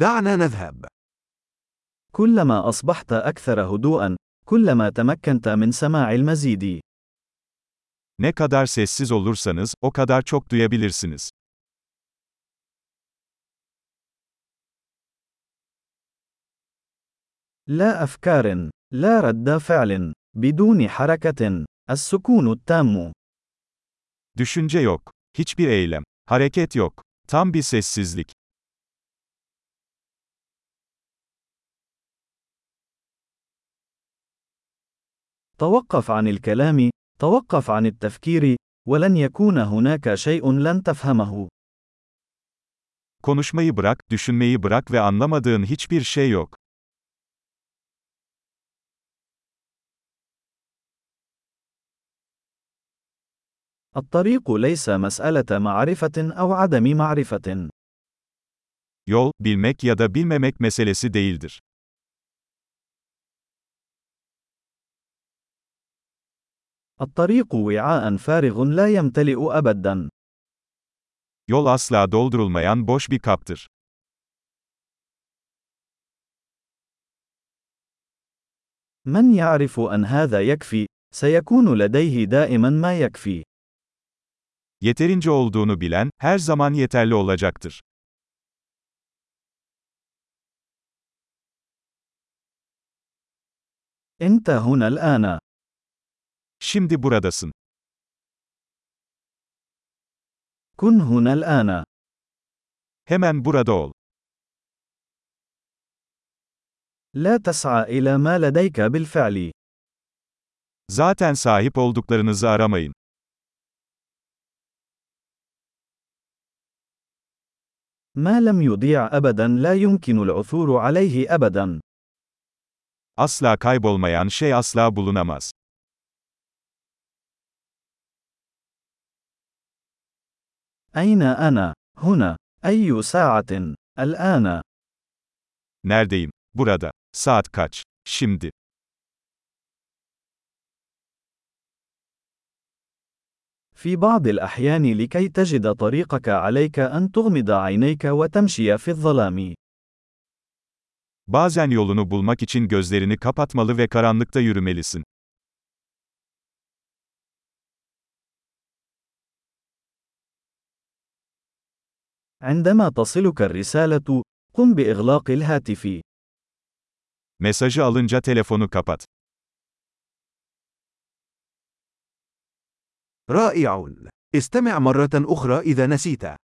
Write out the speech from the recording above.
دعنا نذهب. كلما أصبحت أكثر هدوءًا، كلما تمكنت من سماع المزيد. Ne kadar sessiz olursanız, o kadar çok duyabilirsiniz. لا أفكار، لا رد فعل، بدون حركة، السكون التام. Düşünce yok. Hiçbir eylem. Hareket yok. Tam bir sessizlik. توقف عن الكلام، توقف عن التفكير، ولن يكون هناك شيء لن تفهمه. Konuşmayı bırak, düşünmeyi bırak ve anlamadığın hiçbir şey yok. الطريق ليس مسألة معرفة أو عدم معرفة. Yol, bilmek ya da bilmemek meselesi değildir. الطريق وعاء فارغ لا يمتلئ أبدا. Yol asla doldurulmayan boş bir kaptır. من يعرف أن هذا يكفي، سيكون لديه دائما ما يكفي. Yeterince olduğunu bilen, her zaman yeterli olacaktır. أنت هنا الآن. Şimdi buradasın. كن هنا الآن. Hemen burada ol. لا تسعى إلى ما لديك بالفعل. Zaten sahip olduklarınızı aramayın. ما لم يضيع أبدا لا يمكن العثور عليه أبدا. Asla kaybolmayan şey asla bulunamaz. أين أنا؟ هنا. أي ساعة؟ الآن. Neredeyim? Burada. Saat kaç? Şimdi. في بعض الأحيان لكي تجد طريقك عليك أن تغمض عينيك وتمشي في الظلام. Bazen yolunu bulmak için gözlerini kapatmalı ve karanlıkta yürümelisin. عندما تصلك الرسالة، قم بإغلاق الهاتف. Mesajı alınca telefonu kapat. رائع. استمع مرة أخرى إذا نسيت.